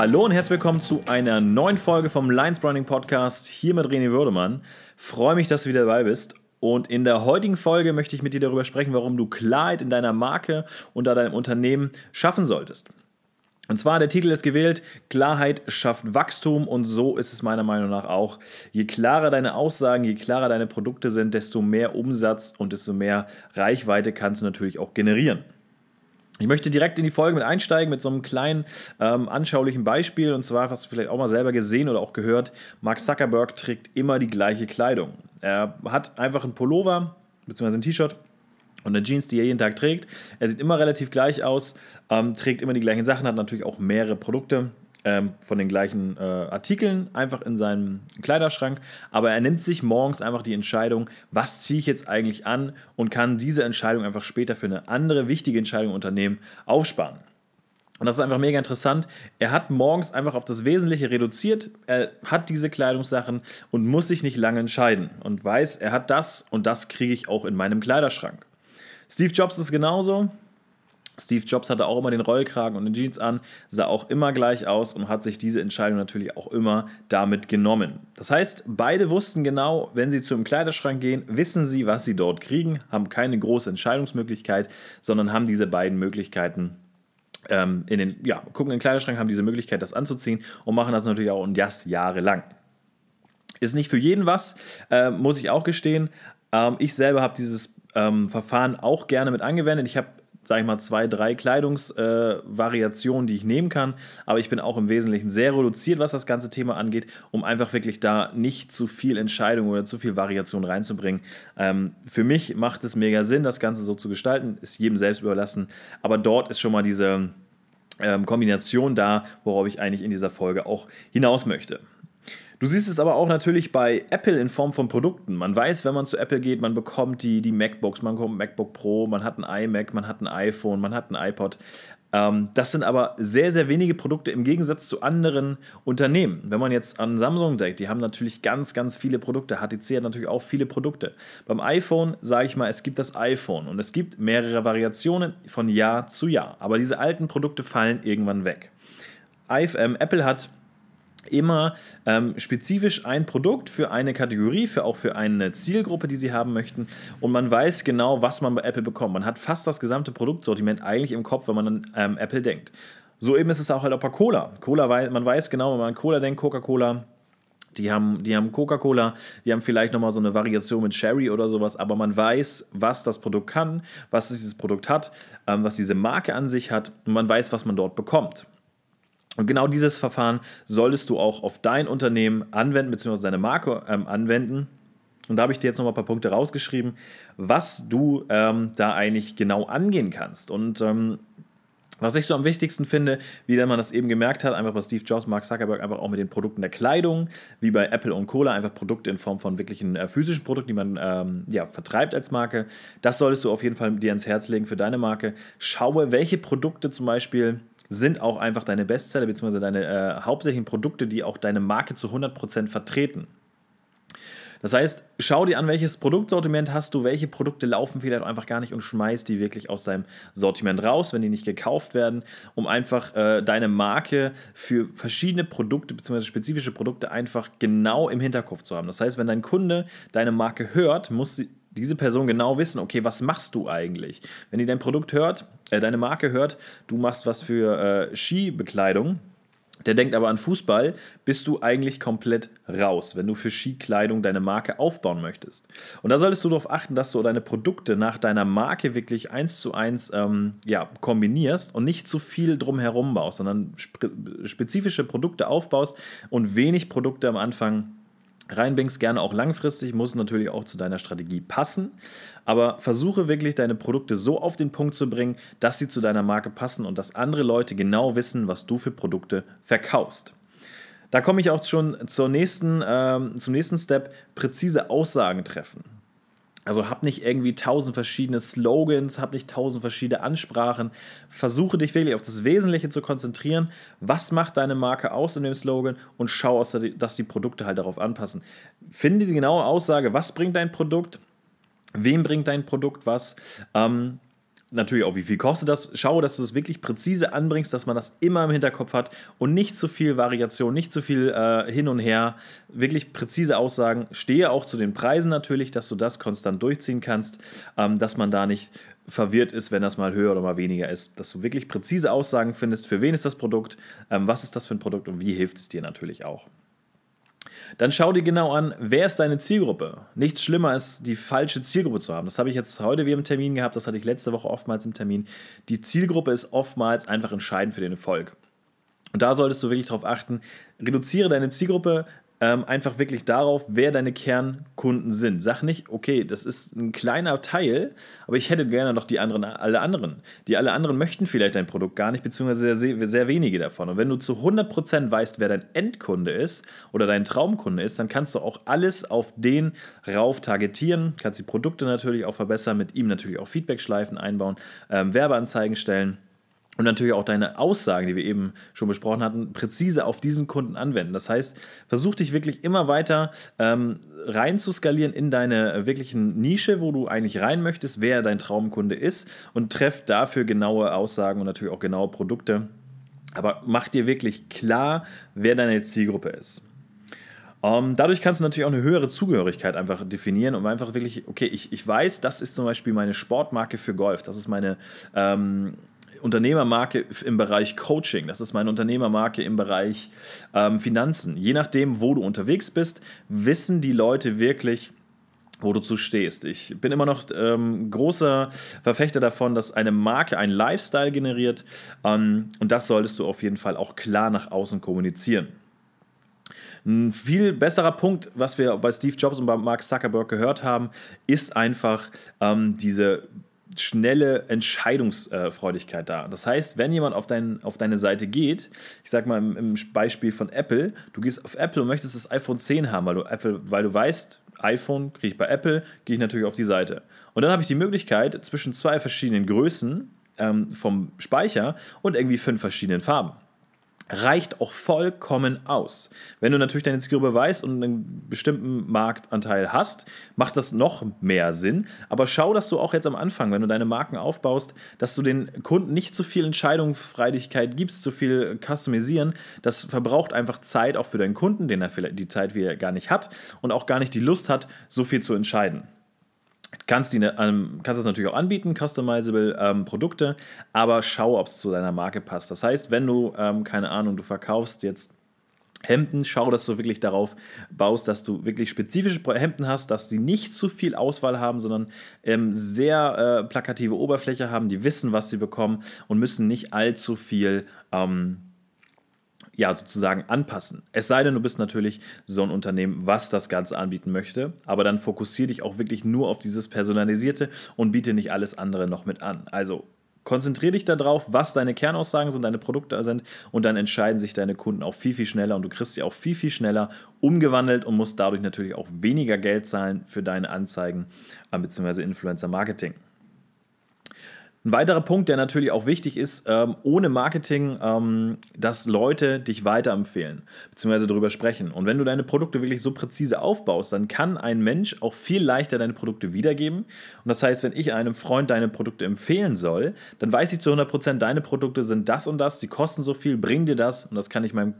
Hallo und herzlich willkommen zu einer neuen Folge vom Lions Branding Podcast hier mit René Würdemann. Freue mich, dass du wieder dabei bist. Und in der heutigen Folge möchte ich mit dir darüber sprechen, warum du Klarheit in deiner Marke und deinem Unternehmen schaffen solltest. Und zwar, der Titel ist gewählt, Klarheit schafft Wachstum und so ist es meiner Meinung nach auch. Je klarer deine Aussagen, je klarer deine Produkte sind, desto mehr Umsatz und desto mehr Reichweite kannst du natürlich auch generieren. Ich möchte direkt in die Folge mit einsteigen mit so einem kleinen ähm, anschaulichen Beispiel. Und zwar hast du vielleicht auch mal selber gesehen oder auch gehört, Mark Zuckerberg trägt immer die gleiche Kleidung. Er hat einfach einen Pullover bzw. ein T-Shirt und eine Jeans, die er jeden Tag trägt. Er sieht immer relativ gleich aus, ähm, trägt immer die gleichen Sachen, hat natürlich auch mehrere Produkte ähm, von den gleichen äh, Artikeln einfach in seinem Kleiderschrank. Aber er nimmt sich morgens einfach die Entscheidung, was ziehe ich jetzt eigentlich an und kann diese Entscheidung einfach später für eine andere wichtige Entscheidung im Unternehmen aufsparen. Und das ist einfach mega interessant. Er hat morgens einfach auf das Wesentliche reduziert. Er hat diese Kleidungssachen und muss sich nicht lange entscheiden und weiß, er hat das und das kriege ich auch in meinem Kleiderschrank. Steve Jobs ist genauso. Steve Jobs hatte auch immer den Rollkragen und den Jeans an, sah auch immer gleich aus und hat sich diese Entscheidung natürlich auch immer damit genommen. Das heißt, beide wussten genau, wenn sie zu einem Kleiderschrank gehen, wissen sie, was sie dort kriegen, haben keine große Entscheidungsmöglichkeit, sondern haben diese beiden Möglichkeiten ähm, in den, ja, gucken in den Kleiderschrank, haben diese Möglichkeit, das anzuziehen und machen das natürlich auch und das jahrelang. Ist nicht für jeden was, äh, muss ich auch gestehen. Ähm, ich selber habe dieses ähm, Verfahren auch gerne mit angewendet. Ich habe sage ich mal, zwei, drei Kleidungsvariationen, äh, die ich nehmen kann. Aber ich bin auch im Wesentlichen sehr reduziert, was das ganze Thema angeht, um einfach wirklich da nicht zu viel Entscheidung oder zu viel Variation reinzubringen. Ähm, für mich macht es mega Sinn, das Ganze so zu gestalten, ist jedem selbst überlassen. Aber dort ist schon mal diese ähm, Kombination da, worauf ich eigentlich in dieser Folge auch hinaus möchte. Du siehst es aber auch natürlich bei Apple in Form von Produkten. Man weiß, wenn man zu Apple geht, man bekommt die, die MacBooks, man bekommt MacBook Pro, man hat ein iMac, man hat ein iPhone, man hat ein iPod. Ähm, das sind aber sehr, sehr wenige Produkte im Gegensatz zu anderen Unternehmen. Wenn man jetzt an Samsung denkt, die haben natürlich ganz, ganz viele Produkte. HTC hat natürlich auch viele Produkte. Beim iPhone sage ich mal, es gibt das iPhone und es gibt mehrere Variationen von Jahr zu Jahr. Aber diese alten Produkte fallen irgendwann weg. Apple hat immer ähm, spezifisch ein Produkt für eine Kategorie, für auch für eine Zielgruppe, die sie haben möchten. Und man weiß genau, was man bei Apple bekommt. Man hat fast das gesamte Produktsortiment eigentlich im Kopf, wenn man an ähm, Apple denkt. So eben ist es auch halt auch bei Cola. Cola, man weiß genau, wenn man an Cola denkt, Coca-Cola, die haben, die haben Coca-Cola, die haben vielleicht nochmal so eine Variation mit Sherry oder sowas, aber man weiß, was das Produkt kann, was dieses Produkt hat, ähm, was diese Marke an sich hat und man weiß, was man dort bekommt. Und genau dieses Verfahren solltest du auch auf dein Unternehmen anwenden, beziehungsweise deine Marke ähm, anwenden. Und da habe ich dir jetzt noch mal ein paar Punkte rausgeschrieben, was du ähm, da eigentlich genau angehen kannst. Und ähm, was ich so am wichtigsten finde, wie man das eben gemerkt hat, einfach bei Steve Jobs, Mark Zuckerberg, einfach auch mit den Produkten der Kleidung, wie bei Apple und Cola, einfach Produkte in Form von wirklichen äh, physischen Produkten, die man ähm, ja, vertreibt als Marke. Das solltest du auf jeden Fall dir ans Herz legen für deine Marke. Schaue, welche Produkte zum Beispiel sind auch einfach deine Bestseller bzw. deine äh, hauptsächlichen Produkte, die auch deine Marke zu 100% vertreten. Das heißt, schau dir an, welches Produktsortiment hast du, welche Produkte laufen vielleicht einfach gar nicht und schmeiß die wirklich aus deinem Sortiment raus, wenn die nicht gekauft werden, um einfach äh, deine Marke für verschiedene Produkte bzw. spezifische Produkte einfach genau im Hinterkopf zu haben. Das heißt, wenn dein Kunde deine Marke hört, muss sie, diese Person genau wissen, okay, was machst du eigentlich? Wenn die dein Produkt hört, äh, deine Marke hört, du machst was für äh, Skibekleidung, der denkt aber an Fußball, bist du eigentlich komplett raus, wenn du für Skikleidung deine Marke aufbauen möchtest. Und da solltest du darauf achten, dass du deine Produkte nach deiner Marke wirklich eins zu eins ähm, ja, kombinierst und nicht zu viel drumherum baust, sondern spezifische Produkte aufbaust und wenig Produkte am Anfang reinbringst, gerne auch langfristig, muss natürlich auch zu deiner Strategie passen. Aber versuche wirklich deine Produkte so auf den Punkt zu bringen, dass sie zu deiner Marke passen und dass andere Leute genau wissen, was du für Produkte verkaufst. Da komme ich auch schon zur nächsten, ähm, zum nächsten Step, präzise Aussagen treffen. Also hab nicht irgendwie tausend verschiedene Slogans, hab nicht tausend verschiedene Ansprachen. Versuche dich wirklich auf das Wesentliche zu konzentrieren. Was macht deine Marke aus in dem Slogan und schau, dass die Produkte halt darauf anpassen. Finde die genaue Aussage, was bringt dein Produkt, wem bringt dein Produkt was. Ähm, natürlich auch, wie viel kostet das. Schaue, dass du es wirklich präzise anbringst, dass man das immer im Hinterkopf hat und nicht zu viel Variation, nicht zu viel äh, hin und her. Wirklich präzise Aussagen. Stehe auch zu den Preisen natürlich, dass du das konstant durchziehen kannst, ähm, dass man da nicht verwirrt ist, wenn das mal höher oder mal weniger ist. Dass du wirklich präzise Aussagen findest, für wen ist das Produkt, ähm, was ist das für ein Produkt und wie hilft es dir natürlich auch. Dann schau dir genau an, wer ist deine Zielgruppe. Nichts schlimmer ist, die falsche Zielgruppe zu haben. Das habe ich jetzt heute wieder im Termin gehabt, das hatte ich letzte Woche oftmals im Termin. Die Zielgruppe ist oftmals einfach entscheidend für den Erfolg. Und da solltest du wirklich darauf achten, reduziere deine Zielgruppe, ähm, einfach wirklich darauf, wer deine Kernkunden sind. Sag nicht, okay, das ist ein kleiner Teil, aber ich hätte gerne noch die anderen, alle anderen. Die alle anderen möchten vielleicht dein Produkt gar nicht, beziehungsweise sehr, sehr wenige davon. Und wenn du zu 100% weißt, wer dein Endkunde ist oder dein Traumkunde ist, dann kannst du auch alles auf den rauf targetieren, kannst die Produkte natürlich auch verbessern, mit ihm natürlich auch Feedback-Schleifen einbauen, ähm, Werbeanzeigen stellen und natürlich auch deine Aussagen, die wir eben schon besprochen hatten, präzise auf diesen Kunden anwenden. Das heißt, versuch dich wirklich immer weiter ähm, rein zu skalieren in deine wirklichen Nische, wo du eigentlich rein möchtest, wer dein Traumkunde ist und treff dafür genaue Aussagen und natürlich auch genaue Produkte. Aber mach dir wirklich klar, wer deine Zielgruppe ist. Um, ähm, dadurch kannst du natürlich auch eine höhere Zugehörigkeit einfach definieren und einfach wirklich, okay, ich, ich weiß, das ist zum Beispiel meine Sportmarke für Golf, das ist meine ähm, Unternehmermarke im Bereich Coaching, das ist meine Unternehmermarke im Bereich ähm, Finanzen. Je nachdem, wo du unterwegs bist, wissen die Leute wirklich, wo du zu stehst. Ich bin immer noch ähm, großer Verfechter davon, dass eine Marke einen Lifestyle generiert ähm, und das solltest du auf jeden Fall auch klar nach außen kommunizieren. Ein viel besserer Punkt, was wir bei Steve Jobs und bei Mark Zuckerberg gehört haben, ist einfach ähm, diese schnelle Entscheidungsfreudigkeit da. Das heißt, wenn jemand auf, dein, auf deine Seite geht, ich sag mal im, im, Beispiel von Apple, du gehst auf Apple und möchtest das iPhone 10 haben, weil du, Apple, weil du weißt, iPhone kriege ich bei Apple, gehe ich natürlich auf die Seite. Und dann habe ich die Möglichkeit zwischen zwei verschiedenen Größen ähm, vom Speicher und irgendwie fünf verschiedenen Farben reicht auch vollkommen aus. Wenn du natürlich deine Zielgruppe weißt und einen bestimmten Marktanteil hast, macht das noch mehr Sinn. Aber schau, dass du auch jetzt am Anfang, wenn du deine Marken aufbaust, dass du den Kunden nicht zu viel Entscheidungsfreiheit gibst, zu viel Customisieren. Das verbraucht einfach Zeit auch für deinen Kunden, den er vielleicht die Zeit wieder gar nicht hat und auch gar nicht die Lust hat, so viel zu entscheiden. Kannst, die, ähm, kannst das natürlich auch anbieten, customizable ähm, Produkte, aber schau, ob es zu deiner Marke passt. Das heißt, wenn du, ähm, keine Ahnung, du verkaufst jetzt Hemden, schau, dass du wirklich darauf baust, dass du wirklich spezifische Hemden hast, dass sie nicht zu viel Auswahl haben, sondern ähm, sehr äh, plakative Oberfläche haben, die wissen, was sie bekommen und müssen nicht allzu viel ähm, ja, sozusagen anpassen. Es sei denn, du bist natürlich so ein Unternehmen, was das Ganze anbieten möchte, aber dann fokussiere dich auch wirklich nur auf dieses Personalisierte und biete nicht alles andere noch mit an. Also konzentriere dich darauf, was deine Kernaussagen sind, deine Produkte sind und dann entscheiden sich deine Kunden auch viel, viel schneller und du kriegst sie auch viel, viel schneller umgewandelt und musst dadurch natürlich auch weniger Geld zahlen für deine Anzeigen äh, bzw. Influencer-Marketing. Ein weiterer Punkt, der natürlich auch wichtig ist, ähm, ohne Marketing, ähm, dass Leute dich weiterempfehlen, beziehungsweise darüber sprechen. Und wenn du deine Produkte wirklich so präzise aufbaust, dann kann ein Mensch auch viel leichter deine Produkte wiedergeben. Und das heißt, wenn ich einem Freund deine Produkte empfehlen soll, dann weiß ich zu 100%, deine Produkte sind das und das, sie kosten so viel, bringen dir das und das kann ich meinem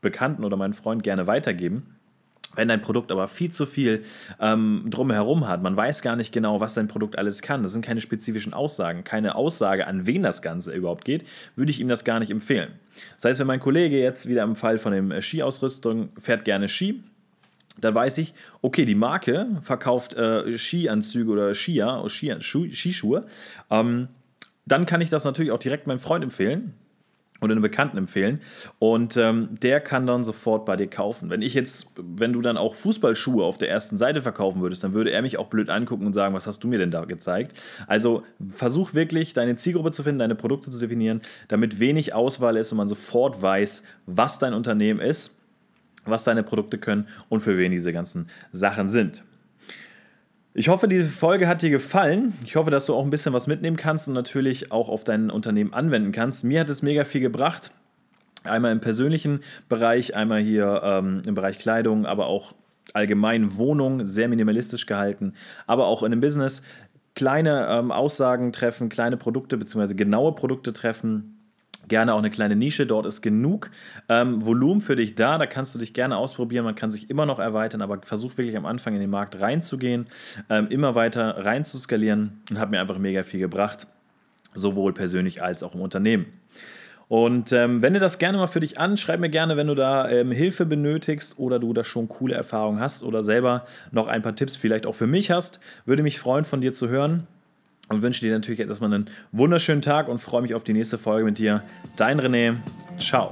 Bekannten oder meinem Freund gerne weitergeben. Wenn dein Produkt aber viel zu viel ähm, drumherum hat, man weiß gar nicht genau, was dein Produkt alles kann, das sind keine spezifischen Aussagen, keine Aussage, an wen das Ganze überhaupt geht, würde ich ihm das gar nicht empfehlen. Das heißt, wenn mein Kollege jetzt wieder im Fall von dem äh, Skiausrüstung fährt gerne Ski, dann weiß ich, okay, die Marke verkauft äh, Skianzüge oder Skier, Skischuhe. Ähm, dann kann ich das natürlich auch direkt meinem Freund empfehlen oder einem Bekannten empfehlen. Und ähm, der kann dann sofort bei dir kaufen. Wenn ich jetzt, wenn du dann auch Fußballschuhe auf der ersten Seite verkaufen würdest, dann würde er mich auch blöd angucken und sagen, was hast du mir denn da gezeigt? Also versuch wirklich, deine Zielgruppe zu finden, deine Produkte zu definieren, damit wenig Auswahl ist und man sofort weiß, was dein Unternehmen ist, was deine Produkte können und für wen diese ganzen Sachen sind. Ich hoffe, diese Folge hat dir gefallen. Ich hoffe, dass du auch ein bisschen was mitnehmen kannst und natürlich auch auf dein Unternehmen anwenden kannst. Mir hat es mega viel gebracht. Einmal im persönlichen Bereich, einmal hier ähm, im Bereich Kleidung, aber auch allgemein Wohnung, sehr minimalistisch gehalten, aber auch in dem Business kleine ähm, Aussagen treffen, kleine Produkte bzw. genaue Produkte treffen gerne auch eine kleine Nische. Dort ist genug ähm, Volumen für dich da. Da kannst du dich gerne ausprobieren. Man kann sich immer noch erweitern, aber versuch wirklich am Anfang in den Markt reinzugehen, ähm, immer weiter rein zu skalieren und hat mir einfach mega viel gebracht, sowohl persönlich als auch im Unternehmen. Und ähm, wende das gerne mal für dich an. Schreib mir gerne, wenn du da ähm, Hilfe benötigst oder du da schon coole Erfahrungen hast oder selber noch ein paar Tipps vielleicht auch für mich hast. Würde mich freuen, von dir zu hören und wünsche dir natürlich erstmal einen wunderschönen Tag und freue mich auf die nächste Folge mit dir. Dein René. Ciao.